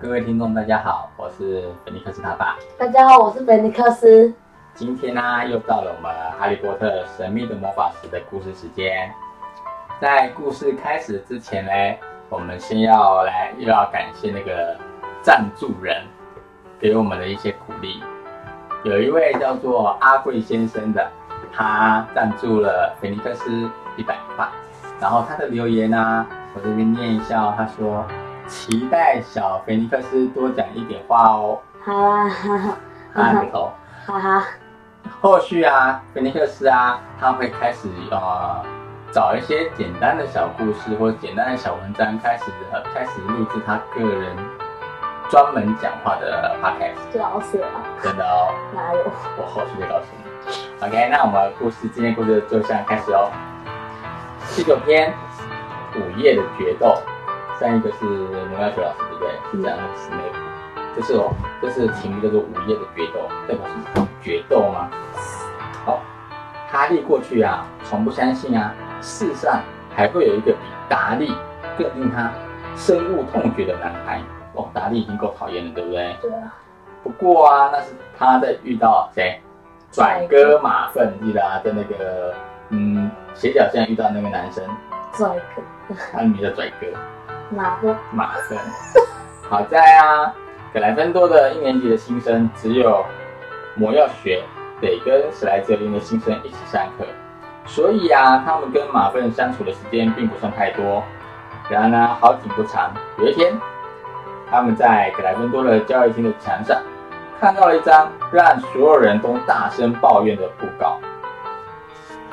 各位听众，大家好，我是菲尼克斯他爸。大家好，我是菲尼克斯。今天呢，又到了我们《哈利波特：神秘的魔法石》的故事时间。在故事开始之前呢，我们先要来又要感谢那个赞助人给我们的一些鼓励。有一位叫做阿贵先生的，他赞助了菲尼克斯一百块。然后他的留言呢，我这边念一下哦，他说。期待小菲尼克斯多讲一点话哦。好啊，哈哈，哈头，哈哈。后续啊，菲尼克斯啊，他会开始呃找一些简单的小故事或简单的小文章，开始呃开始录制他个人专门讲话的 podcast。最好是啊。真的哦。哪有？我后续会告诉你。OK，那我们故事今天故事就这样开始哦。第九篇，午夜的决斗。上一个是魔药学老师，对不对？是讲史内普。这是哦，这是题目叫做《午夜的决斗》，代表什么？决斗吗？好，哈利过去啊，从不相信啊，世上还会有一个比达利更令他深恶痛绝的男孩。哦，达利已经够讨厌了，对不对？对啊。不过啊，那是他在遇到谁？拽哥马粪，记得啊，在那个嗯斜角线遇到那个男生。拽哥。他名叫拽哥。马粪，马粪。好在啊，格莱芬多的一年级的新生只有魔药学得跟史莱哲林的新生一起上课，所以啊，他们跟马粪相处的时间并不算太多。然而呢，好景不长，有一天，他们在格莱芬多的教育厅的墙上看到了一张让所有人都大声抱怨的布告：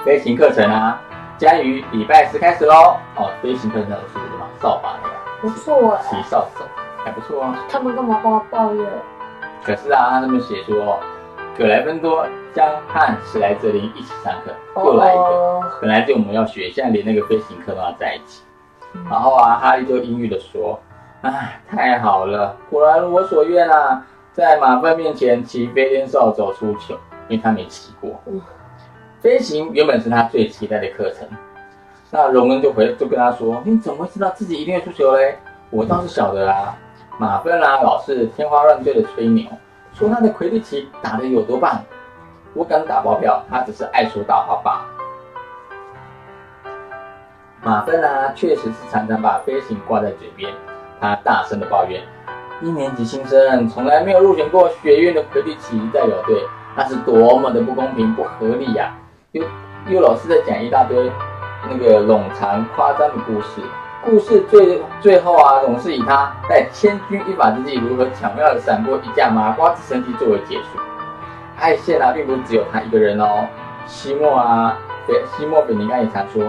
飞行课程啊，将于礼拜四开始喽。哦，飞行课程是？扫把的。不错哎，骑扫帚还不错啊。他们干嘛帮我抱怨？可是啊，他上面写说，葛莱芬多将和史莱哲林一起上课，又来一个。本来就我们要学，现在连那个飞行课都要在一起。然后啊，哈利就阴郁的说：“哎，太好了，果然如我所愿啊，在马粪面前骑飞天扫帚出糗，因为他没骑过。飞行原本是他最期待的课程。”那荣恩就回就跟他说：“你怎么会知道自己一定会出球嘞？我倒是晓得啊。马芬啊，老是天花乱坠的吹牛，说他的魁地奇打得有多棒。我敢打包票，他只是爱说大话罢了。马芬啊，确实是常常把飞行挂在嘴边。他大声的抱怨：一年级新生从来没有入选过学院的魁地奇代表队，那是多么的不公平、不合理呀！又又老是在讲一大堆。”那个冗长夸张的故事，故事最最后啊，总是以他在千钧一发之际如何巧妙的闪过一架麻瓜直升机作为结束。爱线啊，并不是只有他一个人哦。西莫啊，对，西莫比尼刚也常说，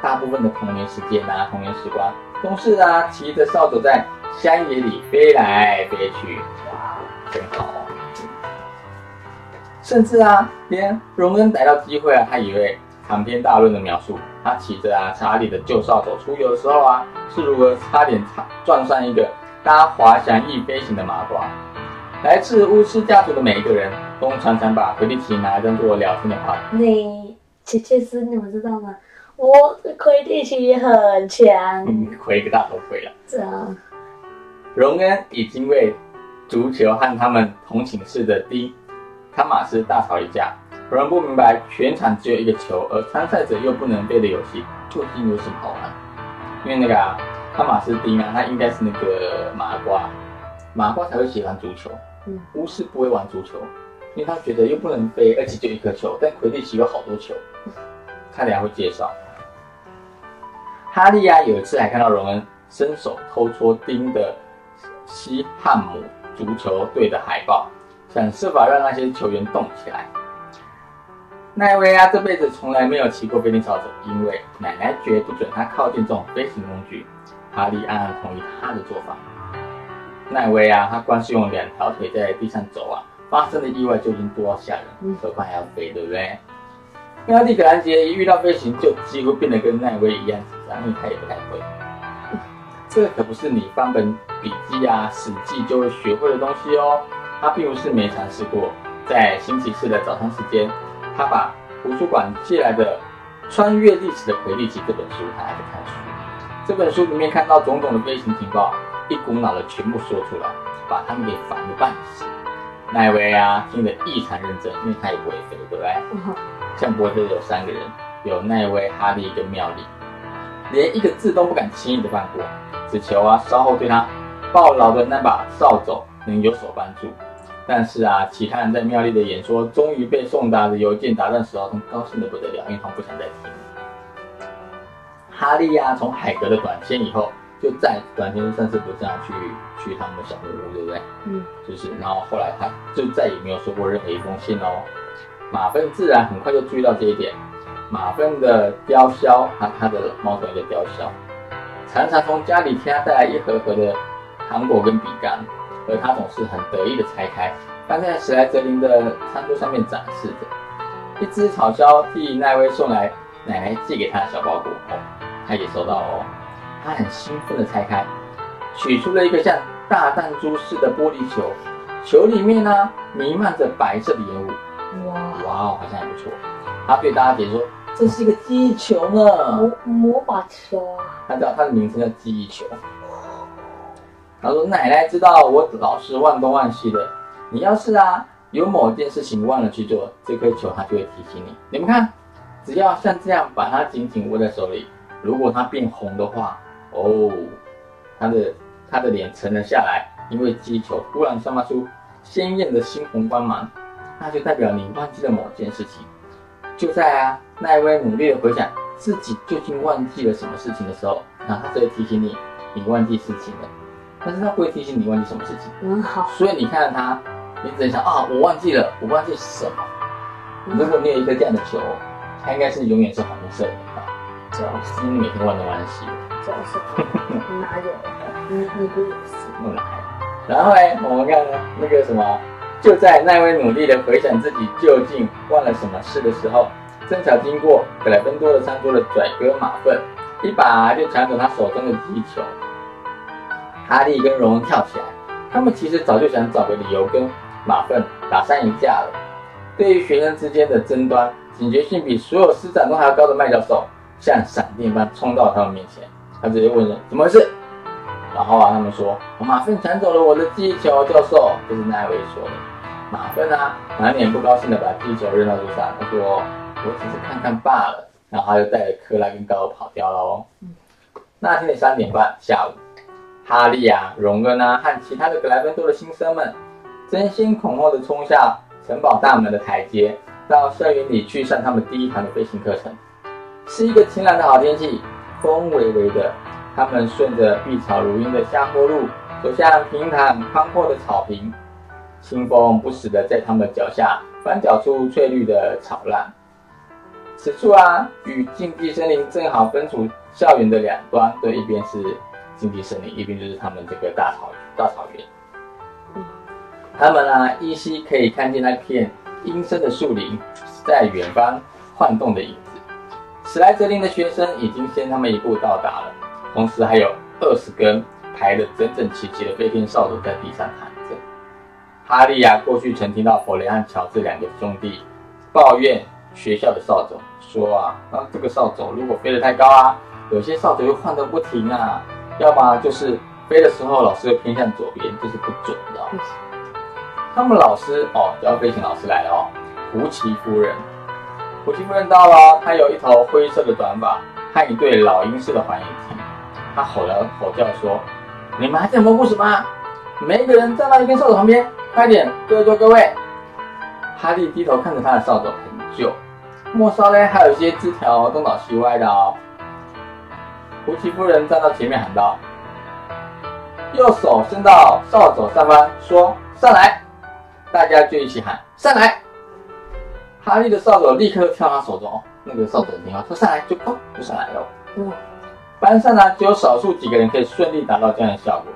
大部分的童年时间啊，童年时光都是啊，骑着扫帚在乡野里飞来飞去，哇，真好。甚至啊，连荣恩逮到机会啊，他以为。长篇大论的描述，他骑着啊查理的旧扫帚出游的时候啊，是如何差点撞上一个搭滑翔翼飞行的麻瓜。来自巫师家族的每一个人都常常把魁地奇拿来当做聊天的话题。你，切切斯，你们知道吗？我的魁地奇很强，魁个大头魁了。是啊。荣恩已经为足球和他们同寝室的丁汤马斯大吵一架。有人不明白，全场只有一个球，而参赛者又不能飞的游戏，究竟有什么好玩？因为那个啊，汤马斯丁啊，他应该是那个麻瓜，麻瓜才会喜欢足球。嗯，巫师不会玩足球，因为他觉得又不能飞，而且就一颗球。但魁地奇有好多球，他等下会介绍。哈利啊，有一次还看到荣恩伸手偷戳丁的西汉姆足球队的海报，想设法让那些球员动起来。奈威啊，这辈子从来没有骑过飞天扫帚，因为奶奶绝不准他靠近这种飞行工具。哈利暗暗同意他的做法。奈威啊，他光是用两条腿在地上走啊，发生的意外就已经多吓人，何况还要飞，对不对？哈利·格兰杰一遇到飞行，就几乎变得跟奈威一样紧张，因为他也不太会。这可不是你翻本笔记啊、史记就会学会的东西哦。他并不是没尝试过，在星期四的早餐时间。他把图书馆借来的《穿越历史的魁地奇》这本书，他还在看书。这本书里面看到种种的飞行情报，一股脑的全部说出来。把他们给烦得半死。奈威啊，听得异常认真，因为他也不会飞，对不对？像波特有三个人，有奈威、哈利跟妙丽，连一个字都不敢轻易的放过，只求啊稍后对他抱牢的那把扫帚能有所帮助。但是啊，其他人在妙丽的演说终于被送达的邮件打断时候，他们高兴的不得了，因为他们不想再听。哈利呀、从海格的短信以后，就再短签上次不这样去去他们的小木屋，对不对？嗯，就是，然后后来他就再也没有收过任何一封信哦。马粪自然很快就注意到这一点。马粪的雕鸮，他他的猫头鹰的雕鸮，常常从家里替他带来一盒盒的糖果跟饼干，而他总是很得意的拆开，放在史莱哲林的餐桌上面展示着。一只草鸮替奈威送来奶奶寄给他的小包裹，哦，他也收到哦。他很兴奋的拆开，取出了一个像大弹珠似的玻璃球，球里面呢弥漫着白色的烟雾。哇，哇哦，好像还不错。他对大家解说，这是一个记忆球呢。魔魔法球啊，他叫它的名称叫记忆球。他说：“奶奶知道我老是忘东忘西的，你要是啊有某件事情忘了去做，这颗球它就会提醒你。你们看，只要像这样把它紧紧握在手里，如果它变红的话，哦，他的他的脸沉了下来，因为记忆球突然散发出鲜艳的猩红光芒，那就代表你忘记了某件事情。就在啊奈威努力的回想自己究竟忘记了什么事情的时候，那他就会提醒你，你忘记事情了。但是他不会提醒你忘记什么事情，很好，所以你看到他，你只能想啊，我忘记了，我忘记什么。如果你有一颗这样的球，它应该是永远是红色的吧？就是因为你每天忘东忘西的。就是，哪有？你你不也是？弄来。然后呢，我们看那个什么，就在奈威努力的回想自己究竟忘了什么事的时候，正巧经过格莱芬多的餐桌的拽哥马粪，一把就抢走他手中的击球。哈利跟荣恩跳起来，他们其实早就想找个理由跟马粪打上一架了。对于学生之间的争端，警觉性比所有师长都还要高的麦教授，像闪电般冲到他们面前，他直接问人怎么回事。然后啊，他们说马粪抢走了我的记忆球，教授，就是奈维说的。马粪啊，满脸不高兴的把记忆球扔到地上，他说：“我只是看看罢了。”然后他就带着克拉跟高尔跑掉了哦。那天的三点半下午，哈利啊、荣恩啊和其他的格莱芬多的新生们争先恐后的冲下城堡大门的台阶，到校园里去上他们第一堂的飞行课程。是一个晴朗的好天气，风微微的。他们顺着碧草如茵的下坡路，走向平坦宽阔的草坪，清风不时的在他们脚下翻搅出翠绿的草浪。此处啊，与禁地森林正好分处校园的两端，对，一边是禁地森林，一边就是他们这个大草大草原。他们啊，依稀可以看见那片阴森的树林，在远方晃动的影子。史莱哲林的学生已经先他们一步到达了。同时还有二十根排得整整齐齐的飞天扫帚在地上躺着。哈利啊、过去曾听到弗雷和乔治两个兄弟抱怨学校的扫帚，说啊，啊这个扫帚如果飞得太高啊，有些扫帚又晃得不停啊，要么就是飞的时候老师会偏向左边，就是不准的、他们老师哦，要飞行老师来了哦，胡奇夫人。胡奇夫人到了哦，她有一头灰色的短发和一对老鹰似的环眼睛。他吼了吼叫说：“你们还在蘑菇什么？每一个人站到一根扫帚旁边，快点！各就各位。”哈利低头看着他的扫帚，很久，末梢呢还有一些枝条东倒西歪的哦。胡奇夫人站到前面喊道：“右手伸到扫帚上方，说上来！”大家就一起喊上来。哈利的扫帚立刻跳他手中，哦，那个扫帚很听话，说上来就砰就上来了。嗯，班上呢，只有少数几个人可以顺利达到这样的效果。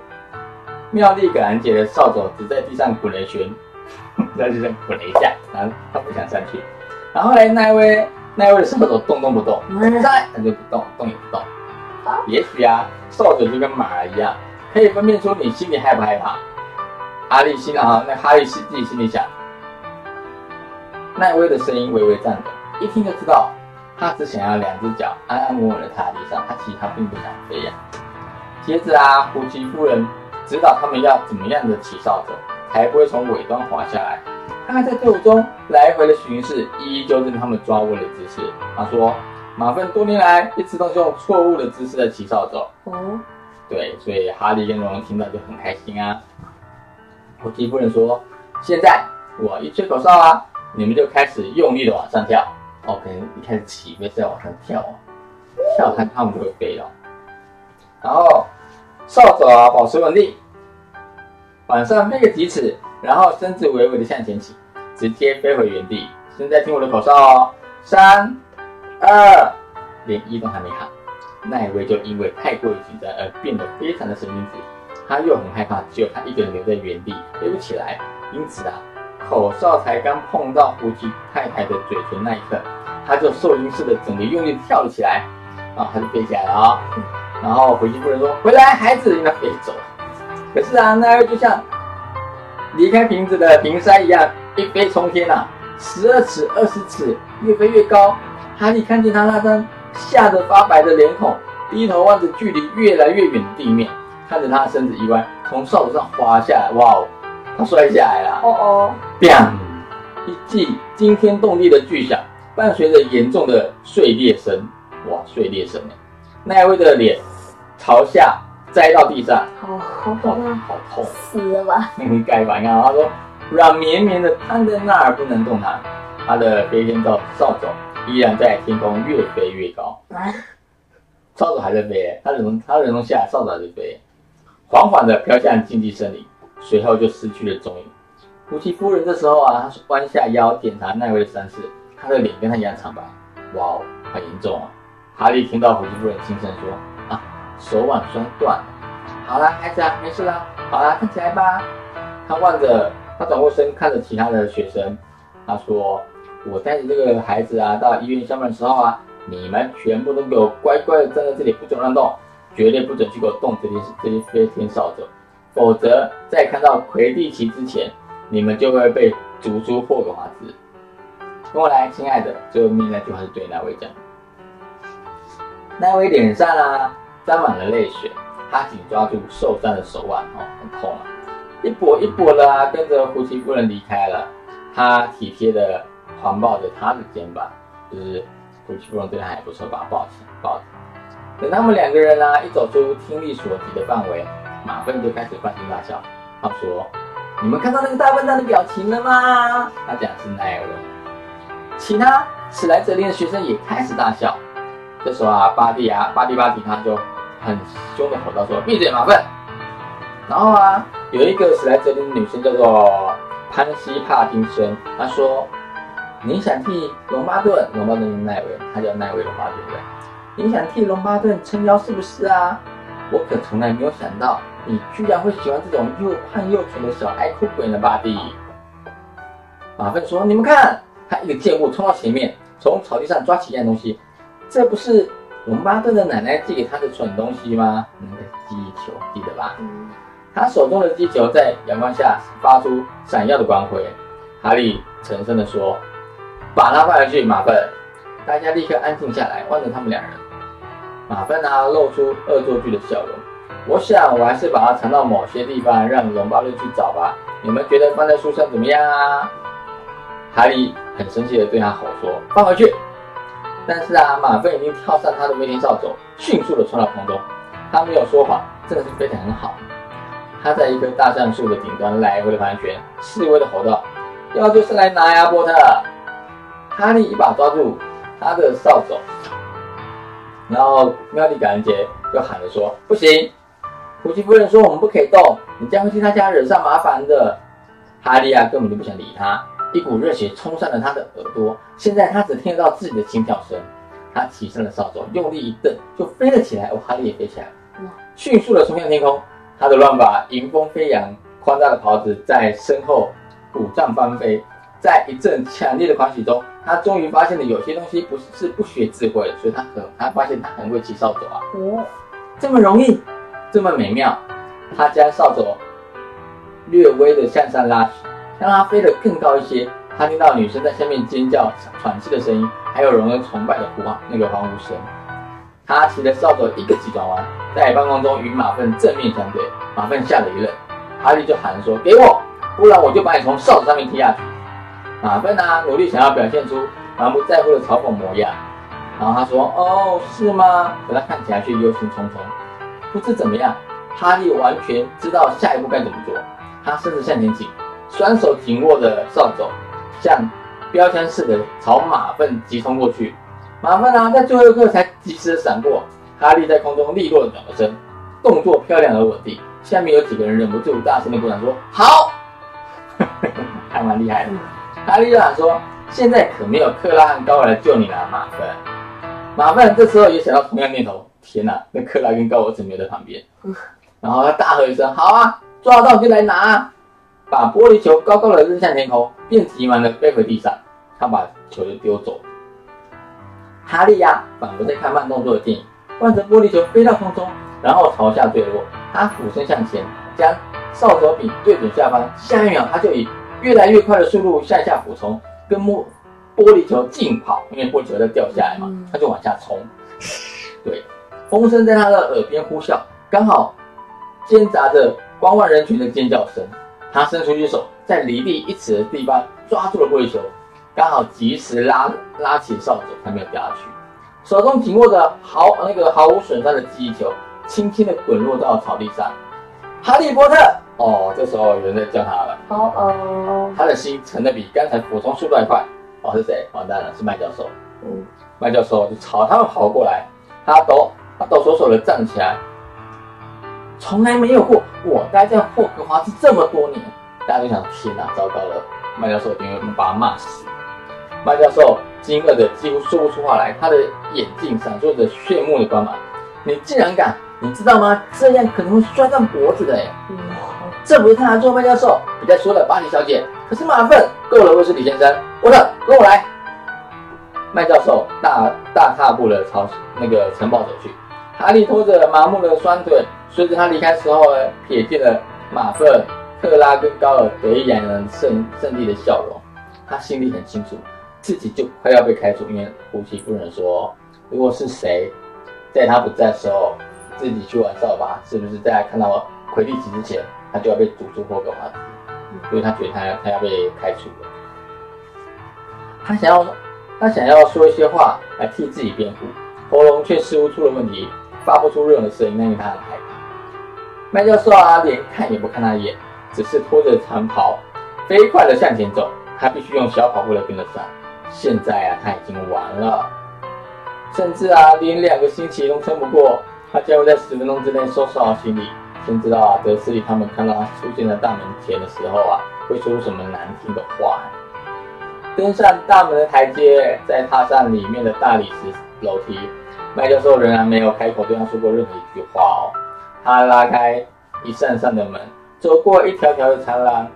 妙丽葛兰杰的扫帚只在地上滚了一圈，在地上滚了一下，然后他不想上去。然后呢，那位那位的扫帚动都不动，嗯上来他就不动，动也不动。也许啊，扫帚就跟马儿一样，可以分辨出你心里害不害怕。哈利心啊，那哈利是自己心里想，奈威的声音微微颤抖，一听就知道他只想要两只脚安安稳稳的踏在地上，他其实他并不想飞呀。接着啊，胡奇夫人指导他们要怎么样的骑扫帚，才不会从尾端滑下来。他还在队伍中来回的巡视，一一纠正他们抓握的姿势。他说：“马粪多年来一直都是用错误的姿势在骑扫帚。”哦，对，所以哈利跟荣荣听到就很开心啊。火鸡夫人说：“现在我一吹口哨啊，你们就开始用力的往上跳。哦，可能一开始起飞是要往上跳哦，跳它它们就会飞哦。然后扫帚啊保持稳定，往上飞个几尺，然后身子微微的向前起，直接飞回原地。现在听我的口哨哦，三、二，连一都还没喊。”奈威就因为太过于紧张而变得非常的神经质，他又很害怕，只有他一个人留在原地飞不起来，因此啊，口哨才刚碰到胡姬太太的嘴唇那一刻，他就受惊似的整个用力跳了起来，然后他就飞起来了啊、然后胡姬夫人说：“回来，孩子！”应该飞走了。可是啊，奈威就像离开瓶子的瓶塞一样，一飞冲天啊，十二尺、二十尺，越飞越高。哈利看见他那张吓得发白的脸孔，低头望着距离越来越远的地面，看着他的身子一歪，从扫帚上滑下来。哇哦，他摔下来了！哦哦，，bang！一记惊天动地的巨响，伴随着严重的碎裂声。哇，碎裂声哎！奈威的脸朝下栽到地上，好好可哇，怕，好痛！死了吧？应该吧？你看他说软绵绵的瘫在那儿不能动弹，他的飞天扫扫帚依然在天空越飞越高。啊，扫帚还在飞，他人从他人从下来，扫帚还在飞，缓缓地飘向禁忌森林，随后就失去了踪影。胡奇夫人这时候啊，她弯下腰检查奈威的伤势，她的脸跟他一样苍白，哇哦，很严重啊！哈利听到胡奇夫人轻声说：“啊，手腕摔断了。好啦，孩子啊，没事啦，好啦，看起来吧。”他望着，他转过身看着其他的学生，他说：“我带着这个孩子啊，到医院上班的时候啊，你们全部都给我乖乖的站在这里，不准乱动，绝对不准去给我动这些这些飞天扫帚，否则在看到魁地奇之前，你们就会被逐出霍格华兹。跟我来，亲爱的。最后面那句话是对那位讲那位脸上啊沾满了泪水，他紧抓住受伤的手腕，哦，很痛啊，一跛一跛的啊，跟着胡奇夫人离开了。他体贴的环抱着他的肩膀，就是胡奇夫人对他还不错，把他抱起抱着。等他们两个人啊一走出听力所及的范围，马粪就开始放声大笑。他说：“你们看到那个大笨蛋的表情了吗？”他讲的是奈威。其他史莱哲林的学生也开始大笑。这时候啊，巴蒂啊，巴蒂巴蒂他就很凶的吼道说：“闭嘴，马粪！”然后啊，有一个史莱哲林的女生叫做潘西帕丁森，她说：“你想替龙巴顿，龙巴顿是奈威，他叫奈威龙巴顿对？你想替龙巴顿撑腰是不是啊？我可从来没有想到，你居然会喜欢这种又胖又蠢的小爱哭鬼呢，巴蒂。”马粪说：“你们看，他一个箭步冲到前面，从草地上抓起一样东西，这不是龙巴顿的奶奶寄给他的蠢东西吗？那个记忆球，记得吧？嗯，他手中的地球在阳光下发出闪耀的光辉。哈利沉声地说：“把它放回去，马粪。”大家立刻安静下来，望着他们两人。马粪啊，露出恶作剧的笑容。我想，我还是把它藏到某些地方，让龙巴顿去找吧。你们觉得放在树上怎么样啊？哈利很生气地对他吼说：“放回去！”但是啊，马粪已经跳上他的飞天扫帚，迅速地窜到空中。他没有说谎，真的是飞得很好。他在一棵大橡树的顶端来回的盘旋，示威的吼道：“要就是来拿呀，波特！”哈利一把抓住他的扫帚，然后妙丽感恩节就喊着说：“不行！”胡奇夫人说：“我们不可以动，你将会替大家惹上麻烦的。”哈利啊，根本就不想理他，一股热血冲上了他的耳朵。现在他只听得到自己的心跳声。他起身了扫帚，用力一蹬，就飞了起来。哦，哈利也飞起来了，迅速的冲向天空。他的乱发迎风飞扬，宽大的袍子在身后鼓胀翻飞。在一阵强烈的狂喜中，他终于发现了有些东西不是是不学智慧的，所以他很他发现他很会骑扫帚啊。哦，这么容易，这么美妙。他将扫帚略微的向上拉，让它飞得更高一些。他听到女生在下面尖叫、喘气的声音，还有人们崇拜的呼那个欢呼声。他骑着扫帚一个急转弯，在半空中与马粪正面相对。马粪吓了一愣，哈利就喊说：“给我，不然我就把你从扫帚上面踢下去。”马粪啊，努力想要表现出满不在乎的嘲讽模样。然后他说：“哦，是吗？”可他看起来却忧心忡忡。不知怎么样，哈利完全知道下一步该怎么做。他甚至向前倾，双手紧握着扫帚，像标枪似的朝马粪急冲过去。马粪啊，在最后一刻才及时闪过。哈利在空中利落的转个身，动作漂亮而稳定。下面有几个人忍不住大声的鼓掌说：“好！”还蛮厉害的。哈利就喊说：“现在可没有克拉和高尔来救你了，马粪。”马粪这时候也想到同样念头：“天哪，那克拉跟高尔怎么没在旁边？”然后他大喝一声：“好啊，抓到就来拿！”把玻璃球高高的扔向天空，便急忙的飞回地上。他把球就丢走。哈利呀，仿佛在看慢动作的电影，望着玻璃球飞到空中，然后朝下坠落。他俯身向前，将扫帚柄对准下方，下一秒他就以越来越快的速度向下俯冲，跟玻玻璃球竞跑，因为玻璃球在掉下来嘛，他就往下冲。对，风声在他的耳边呼啸，刚好间杂着观望人群的尖叫声。他伸出一手，在离地一尺的地方抓住了玻璃球，刚好及时拉拉起扫帚，他没有掉下去。手中紧握着毫那个毫无损伤的记忆球，轻轻地滚落到草地上。哈利波特，哦，这时候有人在叫他了。哦哦，他的心沉的比刚才俯冲速度还快。哦，是谁？完蛋了，是麦教授。嗯，麦教授就朝他们跑过来，他抖，他抖手手的站起来。从来没有过，我待在霍格华兹这么多年，大家都想：天哪，糟糕了！麦教授一定会把他骂死。麦教授惊愕的几乎说不出话来，他的眼睛闪烁着炫目的光芒。你竟然敢！你知道吗？这样可能会摔断脖子的。哎，这不是他做麦教授，你在说了，巴黎小姐。可是马粪够了，威斯理先生，沃特，跟我来。麦教授大大踏步的朝那个城堡走去，哈利拖着麻木的双腿。随着他离开时候呢，瞥见了马粪、特拉跟高尔得意洋洋、胜胜利的笑容。他心里很清楚，自己就快要被开除，因为胡奇夫人说，如果是谁在他不在的时候自己去玩扫把，是不是在看到魁地奇之前，他就要被逐出霍格华兹？因为他觉得他他要被开除了。他想要他想要说一些话来替自己辩护，喉咙却似乎出了问题，发不出任何声音，因为他很害怕。麦教授啊，连看也不看他一眼，只是拖着长袍，飞快地向前走。他必须用小跑步来跟得上。现在啊，他已经完了，甚至啊，连两个星期都撑不过。他将会在十分钟之内收拾好行李。先知道啊，德斯里他们看到他出现在大门前的时候啊，会说什么难听的话。登上大门的台阶，再踏上里面的大理石楼梯，麦教授仍然没有开口对他说过任何一句话哦。他拉开一扇扇的门，走过一条条的长廊。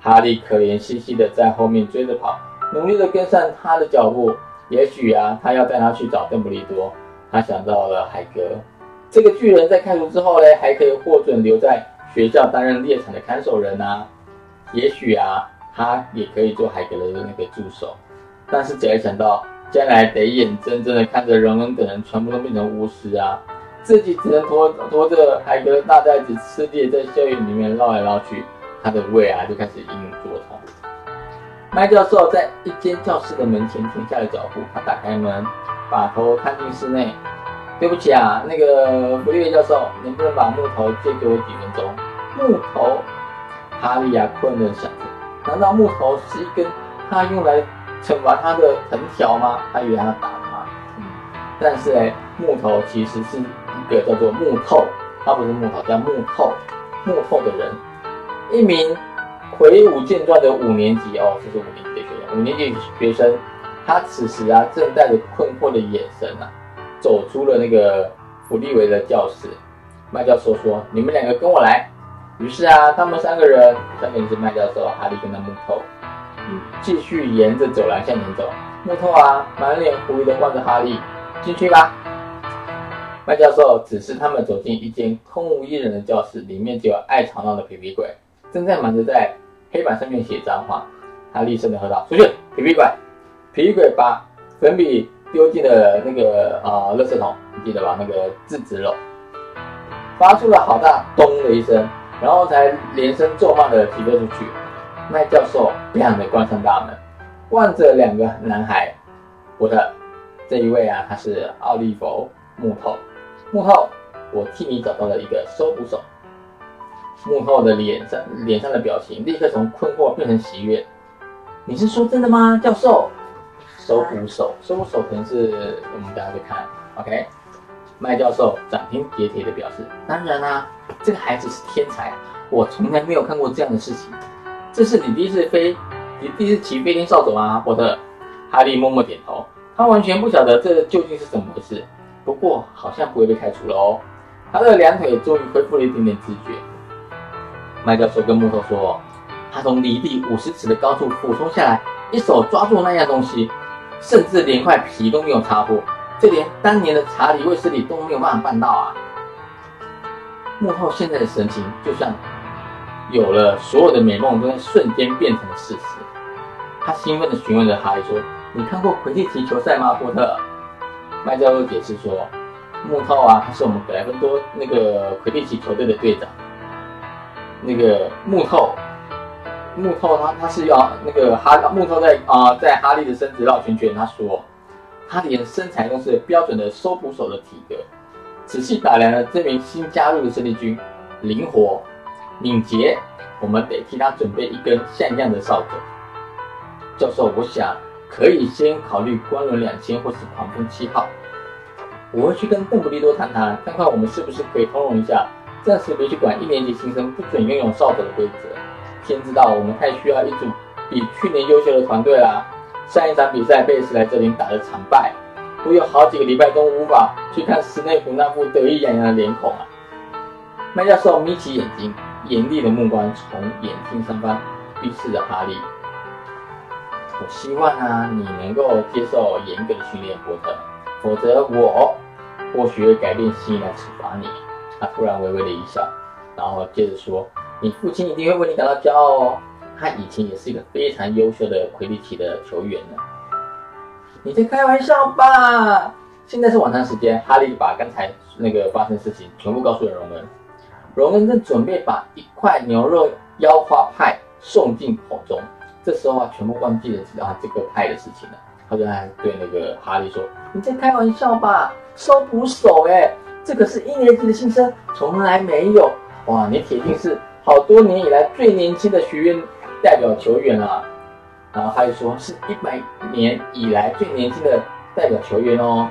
哈利可怜兮兮的在后面追着跑，努力的跟上他的脚步。也许啊，他要带他去找邓布利多。他想到了海格，这个巨人，在开除之后呢，还可以获准留在学校担任猎场的看守人啊。也许啊，他也可以做海格的那个助手。但是只要想到将来得眼睁睁的看着荣恩等人全部都变成巫师啊。自己只能拖拖着海格的大袋子，吃力在校园里面绕来绕去，他的胃啊就开始隐隐作痛。麦教授在一间教室的门前停下了脚步，他打开门，把头探进室内。对不起啊，那个弗利维教授，能不能把木头借给我几分钟？木头？哈利亚困的想着，难道木头是一根他用来惩罚他的藤条吗？他以为他要打他。嗯但是哎，木头其实是。一个叫做木透，他不是木头，叫木透，木透的人，一名魁梧健壮的五年级哦，这是五年级的学生，五年级学生，他此时啊正带着困惑的眼神啊，走出了那个福利维的教室。麦教授说：“你们两个跟我来。”于是啊，他们三个人，分别是麦教授、哈利跟那木透，继续沿着走廊向前走。木头啊，满脸狐疑的望着哈利：“进去吧。”麦教授指示他们走进一间空无一人的教室，里面只有爱吵闹的皮皮鬼，正在忙着在黑板上面写脏话。他厉声的喝道：“出去，皮皮鬼！”皮皮鬼把粉笔丢进了那个啊垃圾桶，你记得吧？那个制止篓，发出了好大咚的一声，然后才连声咒骂的骑飞出去。麦教授砰的关上大门，望着两个男孩，我的这一位啊，他是奥利弗木头，木头，我替你找到了一个搜捕手。木头的脸上脸上的表情立刻从困惑变成喜悦。你是说真的吗，教授？搜捕手，搜捕手可能是我们大家去看，OK？麦教授斩钉截铁的表示：当然啦、这个孩子是天才，我从来没有看过这样的事情。这是你第一次飞，你第一次骑飞天扫帚吗，波特？哈利默默点头，他完全不晓得这究竟是怎么回事。不过好像不会被开除了哦。他的两腿终于恢复了一点点知觉。麦教授跟木头说，他从离地五十尺的高处俯冲下来，一手抓住那样东西，甚至连块皮都没有擦破，这连当年的查理卫斯理都没有办法办到啊！木头现在的神情就像有了所有的美梦都在瞬间变成了事实。他兴奋地询问着哈利说：“你看过魁地奇球赛吗，波特？”麦教授解释说：“木头啊，他是我们格莱芬多那个魁地奇球队的队长。那个木头，木头他他是要那个哈木头在啊、在哈利的身子绕圈圈。他说，他连身材都是标准的搜捕手的体格。仔细打量了这名新加入的生力军，灵活、敏捷，我们得替他准备一根像样的扫帚。教授，我想可以先考虑光轮两千或是狂风七号。我会去跟邓布利多谈谈，看看我们是不是可以通融一下，暂时别去管一年级新生不准拥有扫帚的规则。天知道，我们太需要一组比去年优秀的团队啦。上一场比赛，贝斯来这里打得惨败，我有好几个礼拜都无法去看斯内普那副得意洋洋的脸孔啊。麦教授眯起眼睛，严厉的目光从眼睛上方逼视着哈利。我希望啊，你能够接受严格的训练，波特，否则我或许会改变心意来处罚你。他突然微微的一笑，然后接着说：“你父亲一定会为你感到骄傲哦，他以前也是一个非常优秀的魁地奇的球员呢。”你在开玩笑吧？现在是晚餐时间，哈利把刚才那个发生事情全部告诉了荣恩。荣恩正准备把一块牛肉腰花派送进口中，这时候啊，全部忘记了啊这个派的事情了。他就还对那个哈利说：“你在开玩笑吧？收捕手哎，这可是一年级的新生，从来没有哇！你铁定是好多年以来最年轻的学院代表球员啊！”然后哈利说：“是一百年以来最年轻的代表球员哦。”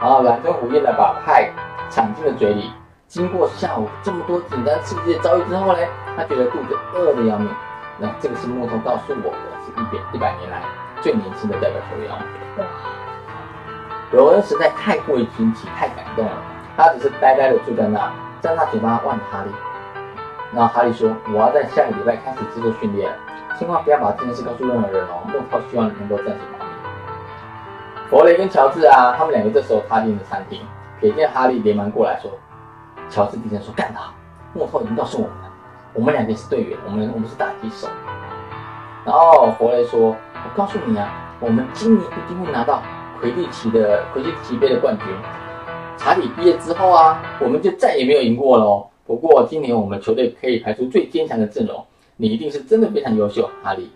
然后蓝吞虎咽的把派抢进了嘴里。经过下午这么多紧张刺激的遭遇之后呢，他觉得肚子饿得要命。那这个是木头告诉我的，是一百一百年来最年轻的代表球员哦。哇，荣恩实在太过于惊奇，太感动了，他只是呆呆的坐在那，张大嘴巴望着哈利。然后哈利说：“我要在下个礼拜开始制作训练，千万不要把这件事告诉任何人哦。木头希望你能够暂时保密。”弗雷跟乔治啊，他们两个这时候踏进了餐厅，瞥见哈利，连忙过来说。乔治低声说：“干得好！木头已经告诉我们了，我们两个是队员，我们我们是打击手。”然后弗雷说：“我告诉你啊，我们今年一定会拿到魁地奇的魁地奇杯的冠军。查理毕业之后啊，我们就再也没有赢过喽。不过今年我们球队可以排出最坚强的阵容，你一定是真的非常优秀，哈利。”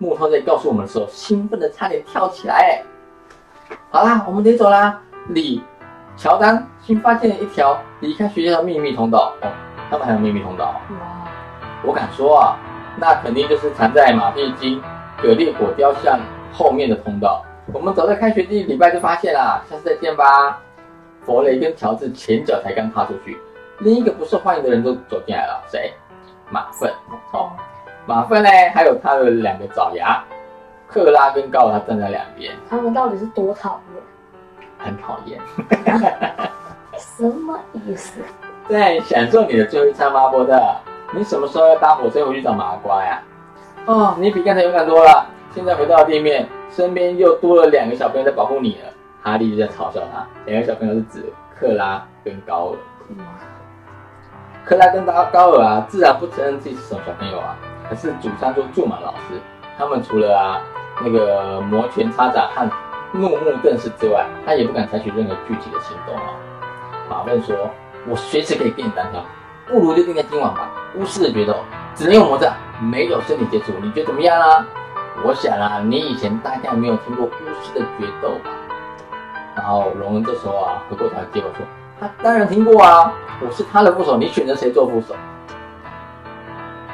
木头在告诉我们的时候，兴奋的差点跳起来。好啦，我们得走啦，李。乔丹新发现了一条离开学校的秘密通道哦，他们还有秘密通道。哇，我敢说啊，那肯定就是藏在马屁精葛列果雕像后面的通道。我们早在开学第一礼拜就发现啦，下次再见吧。弗雷跟乔治前脚才刚踏出去，另一个不受欢迎的人都走进来了，谁？马粪哦，马粪呢？还有他的两个爪牙，克拉跟高尔他站在两边，他们到底是多讨厌？很讨厌。什么意思？在享受你的最后一餐吗，波特？你什么时候要搭火车回去找麻瓜呀？哦，你比刚才勇敢多了。现在回到地面，身边又多了两个小朋友在保护你了。哈利就在嘲笑他。两个小朋友是指克拉跟高尔。哇，克拉跟高高尔啊，自然不承认自己是什么小朋友啊，可是主餐桌坐满老师。他们除了啊那个摩拳擦掌和怒目瞪视之外，他也不敢采取任何具体的行动啊。马问说：“我随时可以跟你单挑，不如就定在今晚吧。巫师的决斗只能用魔杖，没有身体接触，你觉得怎么样啊？”我想啊，你以前大概没有听过巫师的决斗吧？然后龙恩这时候啊，回过头来接我说：“他当然听过啊，我是他的副手，你选择谁做副手？”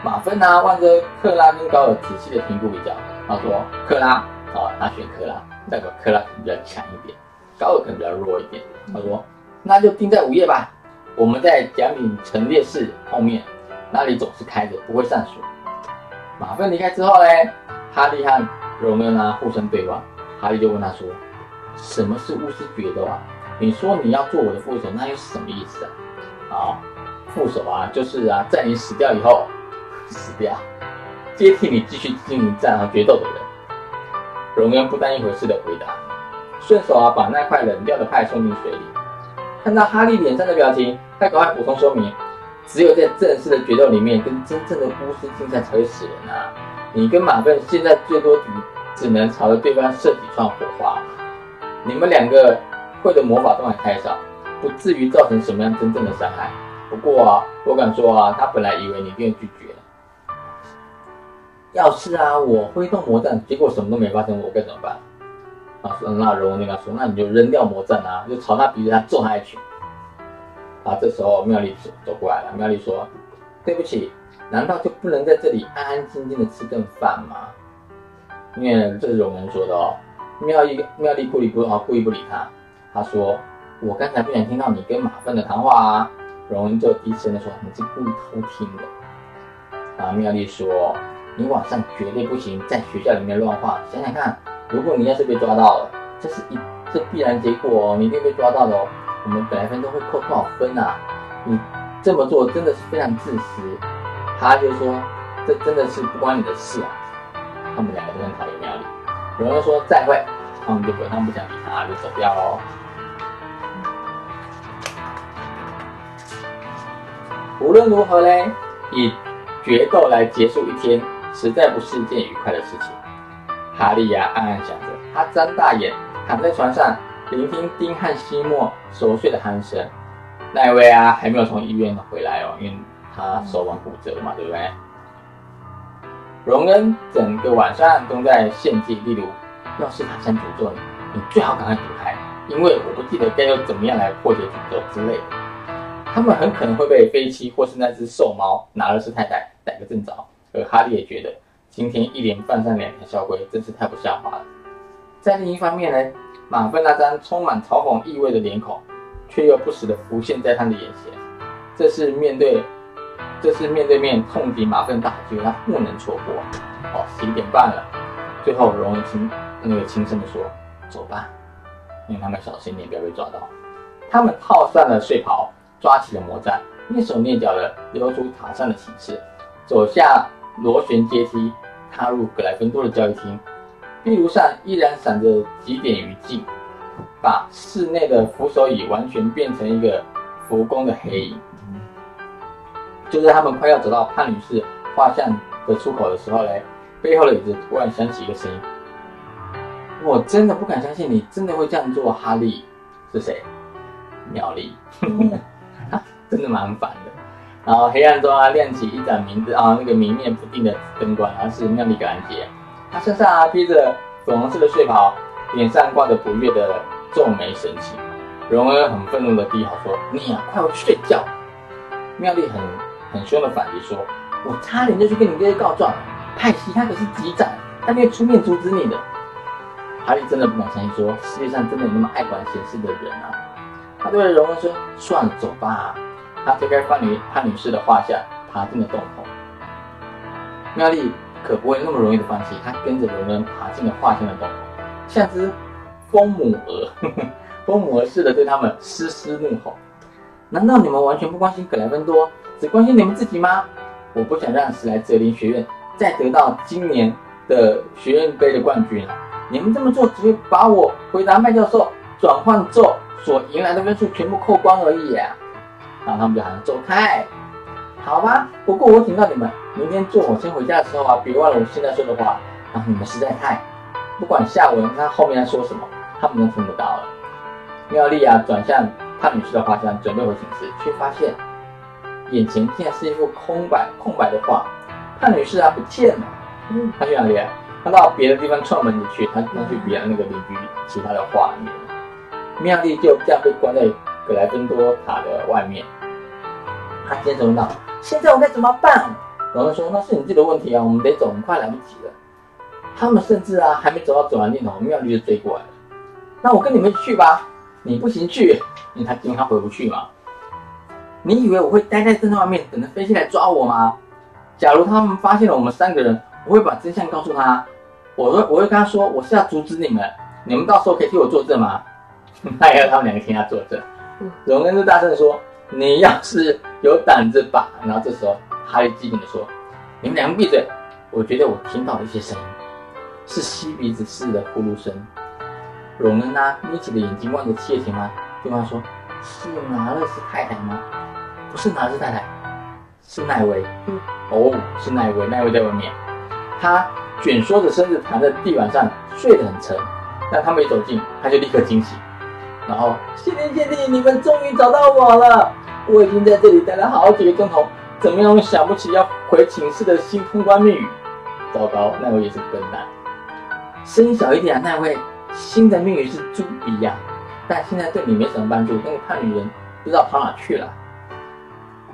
马芬呢，望着克拉跟高尔仔细的评估比较，他说：“克拉，哦，他选克拉，代表克拉可能比较强一点，高尔可能比较弱一点。”他说：“那就定在午夜吧，我们在奖品陈列室后面，那里总是开着，不会上锁。”马芬离开之后呢，哈利和荣恩啊互相对望，哈利就问他说：“什么是巫师决斗啊？你说你要做我的副手，那又是什么意思啊？”啊，副手啊，就是啊，在你 死掉以后。死掉，接替你继续进行战和决斗的人。荣恩不当一回事的回答，顺手啊把那块冷掉的派送进水里。看到哈利脸上的表情，他赶快补充说明：只有在正式的决斗里面，跟真正的巫师竞赛才会死人啊！你跟马粪现在最多只只能朝着对方射几串火花。你们两个会的魔法都还太少，不至于造成什么样真正的伤害。不过啊，我敢说啊，他本来以为你一定拒绝。要是啊，我挥动魔杖，结果什么都没发生，我该怎么办？啊，那荣跟他说，那你就扔掉魔杖啊，就朝他鼻子上揍他一拳。啊，这时候妙丽走走过来了，妙丽说：“对不起，难道就不能在这里安安静静的吃顿饭吗？”因为这是荣恩说的哦。妙丽妙丽故意不啊故意不理他，他说：“我刚才不想听到你跟马粪的谈话啊。”荣恩就低声的说：“你是故意偷听的。”啊，妙丽说。你晚上绝对不行，在学校里面乱晃。想想看，如果你要是被抓到了，这是一这必然结果哦，你一定被抓到的哦。我们本来分都会扣多少分啊？你这么做真的是非常自私。他就说，这真的是不关你的事啊。他们两个都很讨厌妙丽。有人说再会，他们就不，他们不想理他，就走掉喽。无论如何嘞，以决斗来结束一天。实在不是一件愉快的事情。哈利呀，暗暗想着，他睁大眼躺在床上，聆听丁汉西莫熟睡的鼾声。那位啊，还没有从医院回来哦，因为他手腕骨折嘛，对不对？荣恩整个晚上都在献祭，例如，要是他想诅咒你，你最好赶快躲开，因为我不记得该要怎么样来破解诅咒之类的。他们很可能会被飞机或是那只兽猫拿了是太太逮个正着。而哈利也觉得，今天一连犯上两条校规，真是太不像话了。在另一方面呢，马粪那张充满嘲讽意味的脸孔，却又不时地浮现在他的眼前。这是面对，这是面对面痛击马粪大机会，他不能错过。哦，十一点半了。最后，荣恩轻那个轻声的说：“走吧，让他们小心点，不要被抓到。”他们套上了睡袍，抓起了魔杖，蹑手蹑脚地溜出塔上的寝室，走下。螺旋阶梯踏入格莱芬多的教育厅，壁炉上依然闪着几点余烬，把室内的扶手椅完全变成一个浮光的黑影。就在他们快要走到潘女士画像的出口的时候嘞，背后的椅子突然响起一个声音：“我真的不敢相信你真的会这样做，哈利。”是谁？妙丽，真的蛮烦的。然后黑暗中啊，亮起一盏明啊，那个明灭不定的灯光，然后是妙丽格兰杰，她身上啊披着粉红色的睡袍，脸上挂着不悦的皱眉神情。荣恩很愤怒的低吼说：“你啊，快回去睡觉！”妙丽很很凶的反击说：“我差点就去跟你爹告状，派西他可是局长，他会出面阻止你的。”哈利真的不敢相信，说世界上真的有那么爱管闲事的人啊！他对荣恩说：“算了，走吧。”他推开范女潘女士的画像，爬进了洞口。妙丽可不会那么容易的放弃，她跟着荣恩爬进了画像的洞口，像只疯母鹅，疯母鹅似的对他们嘶嘶怒吼。难道你们完全不关心格兰芬多，只关心你们自己吗？我不想让史莱哲林学院再得到今年的学院杯的冠军。你们这么做只会把我回答麦教授转换咒所迎来的分数全部扣光而已！然后他们就喊走开，好吧。不过我警告你们，明天坐火车回家的时候啊，别忘了我现在说的话。然后你们实在太……不管下文他后面在说什么，他们都听不到了。妙丽啊，转向潘女士的画像，准备回寝室，却发现眼前竟然是一幅空白空白的画。潘女士啊，不见了。嗯，她去哪里了？她到别的地方串门子去，她她去别的那个邻居其他的画面。妙丽就这样被关在格莱芬多塔的外面。她坚持问道：“现在我该怎么办？”老人说：“那是你自己的问题啊，我们得走，我们快来不及了。”他们甚至啊，还没走到走廊尽头，妙丽就追过来了。那我跟你们去吧。你不行去，因为他因为他回不去嘛。你以为我会待在灯外面等着飞机来抓我吗？假如他们发现了我们三个人，我会把真相告诉他。我会我会跟他说，我是要阻止你们。你们到时候可以替我作证吗？那要他们两个替他作证。荣恩就大声的说：“你要是有胆子把……”然后这时候哈利机警的说：“你们两个闭嘴！我觉得我听到了一些声音，是吸鼻子似的呼噜声。”荣恩啊，眯起了眼睛望着七叶琴吗？对方说：“是拿勒斯太太吗？不是拿勒斯太太，是奈维。哦，是奈维，奈维在外面。他卷缩着身子躺在地板上，睡得很沉。但他没走近，他就立刻惊醒，然后谢天谢地，你们终于找到我了！我已经在这里待了好几个钟头，怎么样想不起要回寝室的新通关密语？糟糕，那位也是笨蛋。声音小一点啊，那位。”新的密语是猪鼻呀，但现在对你没什么帮助。那个胖女人不知道跑哪去了。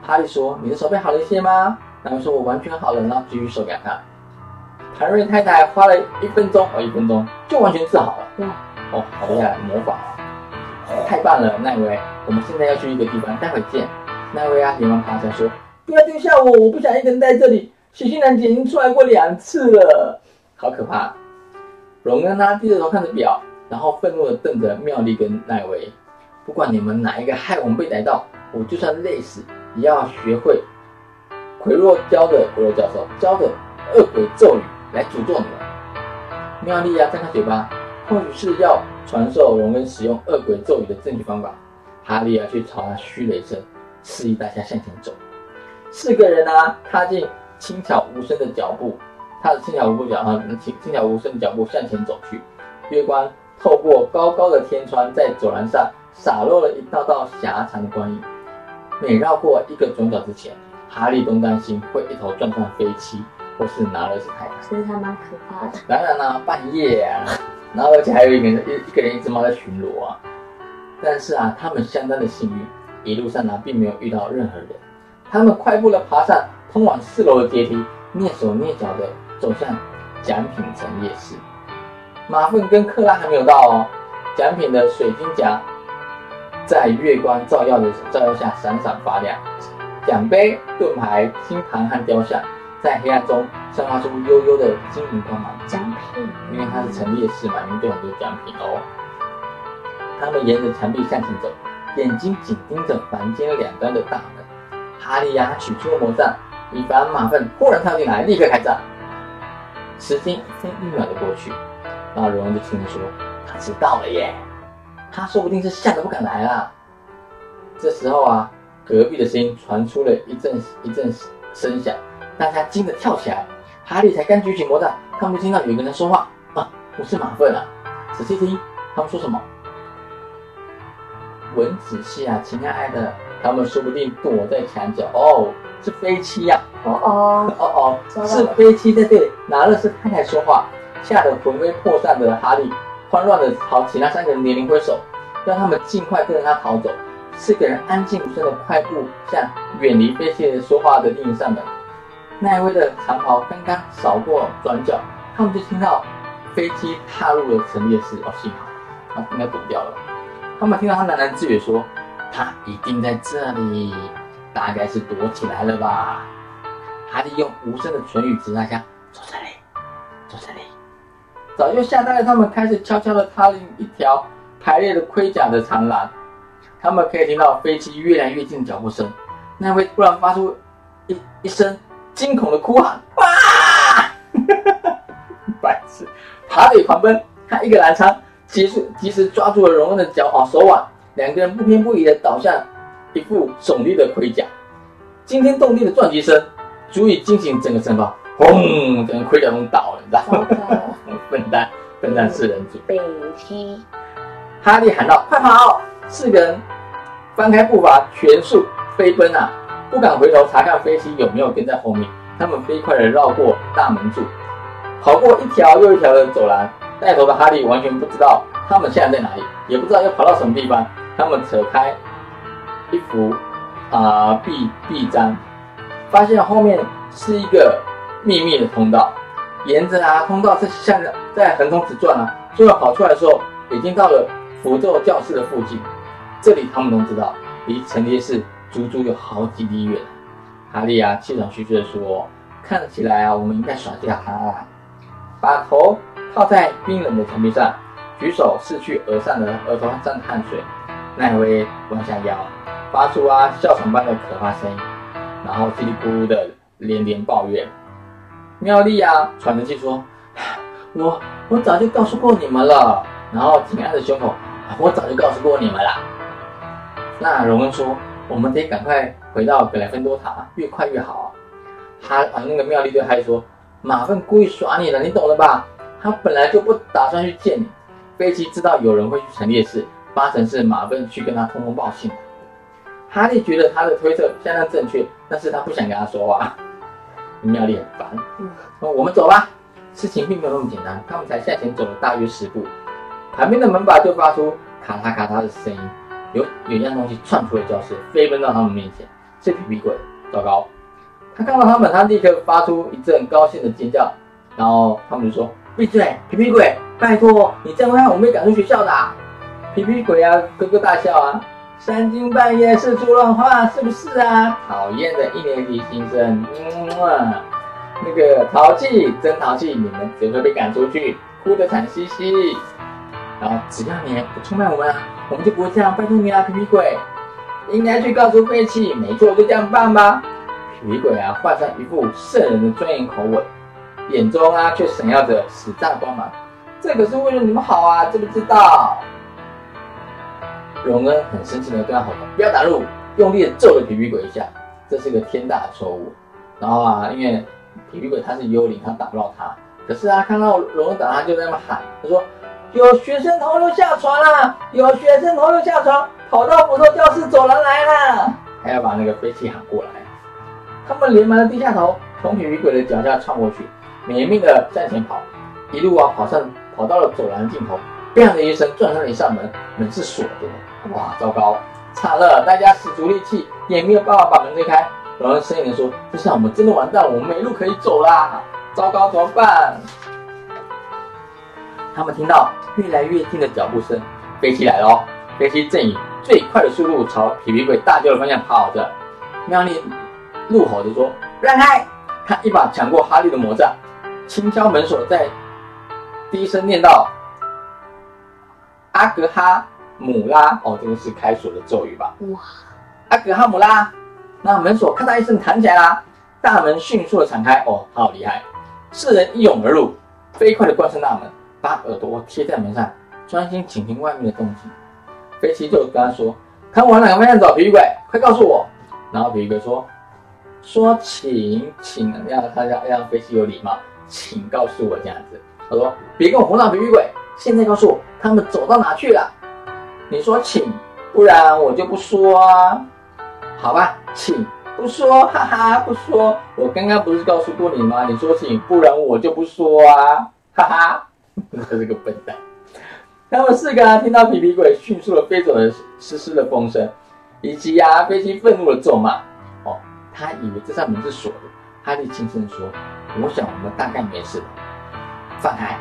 哈利说：“你的手背好了一些吗？”然后说：“我完全好了。”然后举起手给他看。谭瑞太太花了一分钟哦，一分钟就完全治好了。哇，哦，好厉害，魔法啊！太棒了，奈威，我们现在要去一个地方，待会见。奈威啊，连忙爬起来说：“不要丢下我，我不想一个人在这里。喜讯男姐已经出来过两次了，好可怕。”荣恩呢，低着头看着表，然后愤怒地瞪着妙丽跟奈维。不管你们哪一个害我们被逮到，我就算累死，也要学会奎若教的奎若教授教的恶鬼咒语来诅咒你们。妙丽啊，张开嘴巴，或许是要传授荣恩使用恶鬼咒语的正确方法。哈利啊，去朝他嘘了一声，示意大家向前走。四个人啊，踏进轻巧无声的脚步。踏着轻巧无步脚啊，轻轻巧无声的脚步向前走去。月光透过高高的天窗，在走廊上洒落了一道道狭长的光影。每绕过一个转角之前，哈利都担心会一头撞上飞机，或是拿了是太阳。其实还蛮可怕的。当然啦，半夜啊，然后而且还有一个人一一个人一只猫在巡逻啊。但是啊，他们相当的幸运，一路上呢并没有遇到任何人。他们快步的爬上通往四楼的阶梯，蹑手蹑脚的。走向奖品陈列室，马粪跟克拉还没有到哦。奖品的水晶夹在月光照耀的照耀下闪闪发亮，奖杯、盾牌、金盘和雕像在黑暗中散发出幽幽的晶莹光芒。奖品，因为它是陈列室嘛，里面有很多奖品哦。他们沿着墙壁向前走，眼睛紧盯着房间两端的大门。哈利呀，取出了魔杖，以防马粪忽然跳进来，立刻开战。时间一分一秒的过去，然后荣恩就听说他迟到了耶，他说不定是吓得不敢来了。这时候啊，隔壁的声音传出了一阵一阵声响，大家惊得跳起来。哈利才刚举起魔杖，他们就听到有一个人说话啊，不是马粪啊！仔细听，他们说什么？闻仔细啊，亲爱的，他们说不定躲在墙角哦。是飞机呀！哦哦哦哦，是飞机在这里拿了是太太说话，吓得魂飞魄散的哈利慌乱的朝其他三个人连连挥手，让他们尽快跟着他逃走。四个人安静无声的快步向远离飞机说话的另一扇门。奈威的长袍刚刚扫过转角，他们就听到飞机踏入了陈列室。哦，幸好他应该躲掉了。他们听到他喃喃自语说：“他一定在这里。”大概是躲起来了吧？哈利用无声的唇语指大家：“坐这里，坐这里。”早就吓呆了，他们开始悄悄地踏进一条排列的盔甲的长廊。他们可以听到飞机越来越近的脚步声。那位突然发出一一声惊恐的哭喊：“哇！” 白痴，爬腿狂奔，他一个拦枪，及时及时抓住了荣恩的脚啊手腕，两个人不偏不倚的倒向。一副耸立的盔甲，惊天动地的撞击声，足以惊醒整个城堡。轰！整个盔甲都倒了，你知道吗？笨蛋，笨蛋四人组。被踢。哈利喊道：“快跑！”四个人翻开步伐，全速飞奔啊！不敢回头查看飞机有没有跟在后面。他们飞快地绕过大门柱，跑过一条又一条的走廊。带头的哈利完全不知道他们现在在哪里，也不知道要跑到什么地方。他们扯开一幅啊壁壁章，发现后面是一个秘密的通道。沿着啊通道在向着在横冲直撞啊，最后跑出来的时候，已经到了符咒教室的附近。这里他们都知道，离陈列室足足有好几里远。哈利啊，气喘吁吁地说：“看起来啊，我们应该甩掉他了。”把头靠在冰冷的墙壁上，举手拭去额上的额头上的汗水。奈威弯下腰，发出啊哮喘般的可怕声音，然后叽里咕噜的连连抱怨。妙丽啊，喘着气说：“我我早就告诉过你们了。”然后紧按着胸口：“我早就告诉过你们了。”那荣恩说：“我们得赶快回到格莱芬多塔，越快越好。”他啊，那个妙丽对哈利说：“马粪故意耍你的，你懂了吧？他本来就不打算去见你。飞机知道有人会去陈列室，八成是马粪去跟他通风报信的。”哈利觉得他的推测相当正确，但是他不想跟他说话。妙丽很烦，说：“我们走吧。”事情并没有那么简单，他们才向前走了大约十步，旁边的门把就发出咔嚓咔嚓的声音，有有一样东西窜出了教室，飞奔到他们面前，是皮皮鬼。糟糕！他看到他们，他立刻发出一阵高兴的尖叫，然后他们就说：“闭嘴，皮皮鬼！拜托，你这样会让我们被赶出学校的。”皮皮鬼啊，咯咯大笑啊。三更半夜四处乱画，是不是啊？讨厌的一年级新生，嗯啊，那个淘气，真淘气！你们只会被赶出去，哭得惨兮兮。然后只要你不出卖我们啊，我们就不会这样。拜托你啊，皮皮鬼，应该去告诉废弃。没错，就这样办吧。皮皮鬼啊，换上一副圣人的庄严口吻，眼中啊却闪耀着死战光芒。这可是为了你们好啊，知不知道？荣恩很生气的对他吼道：“不要打入！”用力的揍了皮皮鬼一下，这是个天大的错误。然后啊，因为皮皮鬼他是幽灵，他打不到他。可是啊，看到荣恩打他，就在那么喊：“他说有学生偷溜下床了！有学生偷溜下床，跑到辅助教室走廊来了！”还要把那个飞机喊过来。他们连忙的低下头，从皮皮鬼的脚下窜过去，免命的向前跑，一路啊跑上，跑到了走廊尽头。砰的一声，撞上了一扇门，门是锁着的。哇，糟糕，惨了！大家使足力气，也没有办法把门推开。然后声音的说：“这下我们真的完蛋，我们没路可以走啦！糟糕，怎么办？”他们听到越来越近的脚步声，飞机来了。飞机正以最快的速度朝皮皮鬼大叫的方向跑着。妙丽怒吼着说：“让开！”他一把抢过哈利的魔杖，轻敲门锁，在低声念道。阿格哈姆拉，哦，这个是开锁的咒语吧？哇！阿格哈姆拉，那门锁咔嗒一声弹起来啦，大门迅速的敞开，哦，好厉害！四人一涌而入，飞快的关上大门，把耳朵贴在门上，专心倾听外面的动静。飞机就跟他说：“看往哪个方向走，皮皮鬼，快告诉我。”然后皮皮鬼说：“说请，请要他要让飞机有礼貌，请告诉我这样子。”他说：“别跟我胡闹，皮皮鬼。”现在告诉我他们走到哪去了？你说请，不然我就不说啊。好吧，请不说，哈哈，不说。我刚刚不是告诉过你吗？你说请，不然我就不说啊，哈哈。他是个笨蛋。他们四个听到皮皮鬼迅速的飞走的嘶嘶的风声，以及呀飞机愤怒的咒骂。哦，他以为这扇门是锁的。哈利轻声说：“我想我们大概没事了。”放开，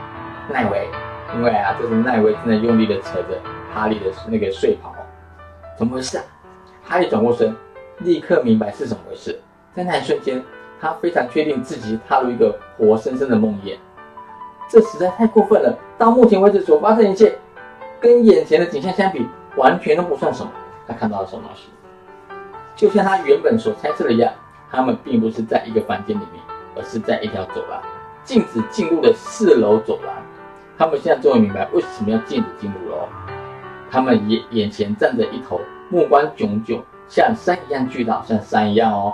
奈维。因为啊，这是奈维正在用力的扯着哈利的那个睡袍，怎么回事啊？哈利转过身，立刻明白是怎么回事。在那一瞬间，他非常确定自己踏入一个活生生的梦魇。这实在太过分了！到目前为止所发生一切，跟眼前的景象相比，完全都不算什么。他看到了什么东西？就像他原本所猜测的一样，他们并不是在一个房间里面，而是在一条走廊，禁止进入的四楼走廊。他们现在终于明白为什么要禁止进入了。他们眼眼前站着一头目光炯炯、像山一样巨大，像山一样哦。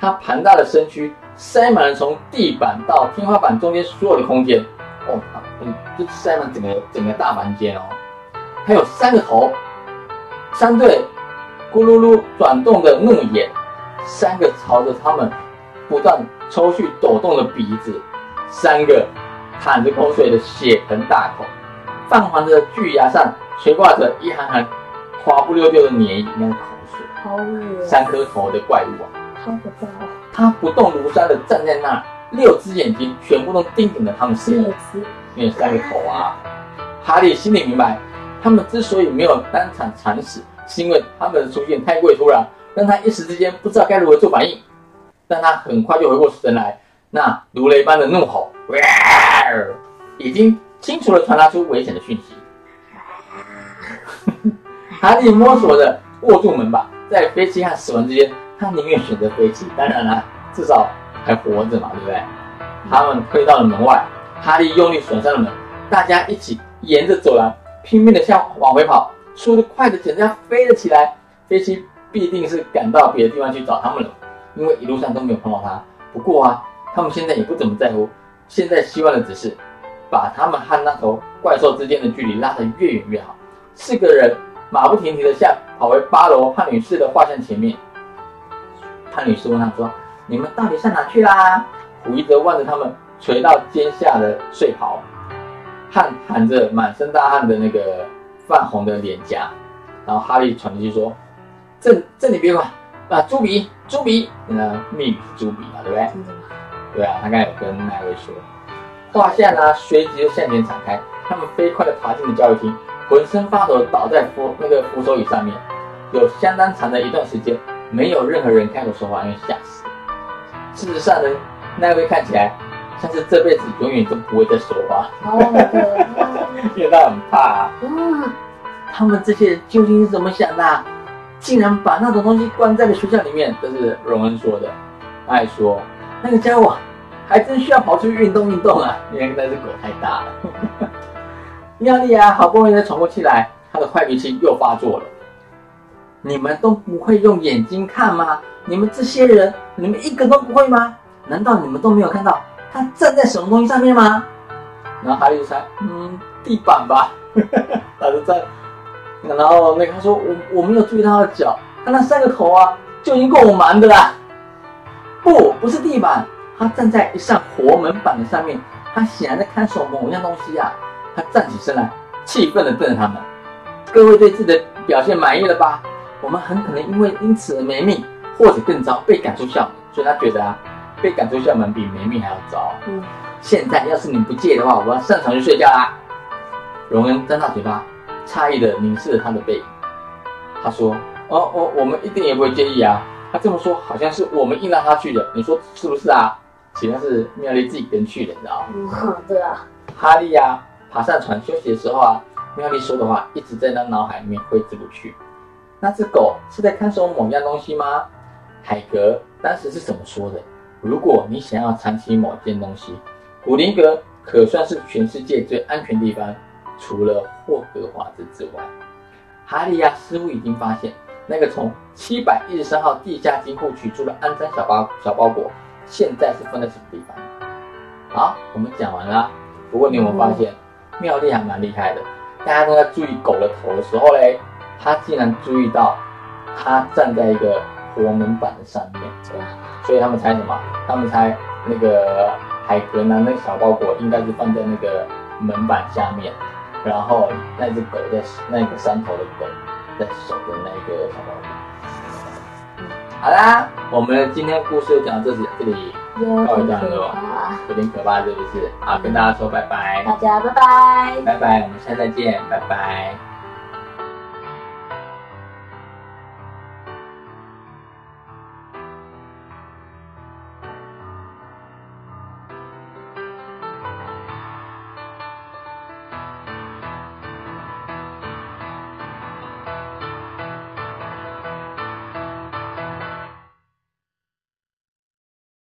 它庞大的身躯塞满了从地板到天花板中间所有的空间哦，嗯，就塞满整个整个大房间哦。它有三个头，三对咕噜噜转动的怒眼，三个朝着他们不断抽搐抖动的鼻子，三个淌着口水的血盆大口，泛黄的巨牙上垂挂着一行行滑不溜丢的粘液，那个口水，好恶三颗头的怪物啊！好可怕哦！它不动如山的站在那儿，六只眼睛全部都盯紧了他们四这人，只因为三个头啊。哈利心里明白，他们之所以没有当场惨死，是因为他们的出现太过突然，让他一时之间不知道该如何做反应。但他很快就回过神来，那如雷般的怒吼，哇已经清楚地传达出危险的讯息。哈利摸索着握住门把，在飞机和死亡之间，他宁愿选择飞机。当然了，至少还活着嘛，对不对？他们推到了门外，哈利用力锁上了门，大家一起沿着走廊拼命的向往回跑，速度快的简直要飞了起来。飞机必定是赶到别的地方去找他们了，因为一路上都没有碰到他。不过啊，他们现在也不怎么在乎，现在希望的只是把他们和那头怪兽之间的距离拉得越远越好。四个人马不停蹄地向跑回八楼潘女士的画像前面。潘女士问他说：“你们到底上哪去啦？”胡一则望着他们垂到肩下的睡袍，汗含着满身大汗的那个泛红的脸颊，然后哈利喘着气说：“这这你别管啊，朱比，朱比，那密是朱比嘛，对不对？对啊，他刚才有跟那位说，画像呢随即就向前展开，他们飞快地爬进了教育厅，浑身发抖地倒在扶那个扶手椅上面，有相当长的一段时间，没有任何人开口说话，因为吓死。事实上呢，那位看起来像是这辈子永远都不会再说话，好可怕！因为他很怕、啊。嗯，他们这些人究竟是怎么想的啊、竟然把那种东西关在了学校里面，这是荣恩说的。他还说，那个家伙还真需要跑出去运动运动啊，因为那只狗太大了。妙丽啊，好不容易才喘过气来，她的坏脾气又发作了。你们都不会用眼睛看吗？你们这些人，你们一个都不会吗？难道你们都没有看到他站在什么东西上面吗？然后哈利就猜，嗯，地板吧。他就站，然后那个他说我我没有注意到他的脚，他三个头啊就已经够我忙的啦。不，不是地板，他站在一扇活门板的上面，他显然在看守某样东西啊。他站起身来，气愤地瞪着他们。各位对自己的表现满意了吧？我们很可能因为因此而没命，或者更糟，被赶出校门。所以他觉得啊，被赶出校门比没命还要糟。嗯，现在要是你不介的话，我要上床去睡觉啦。荣恩张大嘴巴，诧异的凝视着他的背影。他说：“哦，我我们一点也不会介意啊。”他这么说，好像是我们硬让他去的，你说是不是啊？其实是妙丽自己跟去的，你知道吗？嗯，对啊，哈利呀、爬上船休息的时候啊，妙丽说的话一直在他脑海里面挥之不去。那只狗是在看守某样东西吗？海格当时是怎么说的？如果你想要藏起某件东西，古灵格可算是全世界最安全地方，除了霍格华兹之外。哈利呀、似乎已经发现，那个从七百一十三号地下金库取出的肮脏小包小包裹，现在是放在什么地方？好，我们讲完啦。不过你有没有发现，妙丽还蛮厉害的？大家都在注意狗的头的时候嘞，她竟然注意到他站在一个活门板的上面，所以他们猜什么？他们猜那个海格拿那个小包裹应该是放在那个门板下面，然后那只狗在那个山头的狗在守着那个小包裹。好啦，我们今天故事就讲到这里，这里有告一段落。有点可怕，是不是？好，跟大家说拜拜，大家拜拜。拜拜，我们下次再见，拜拜。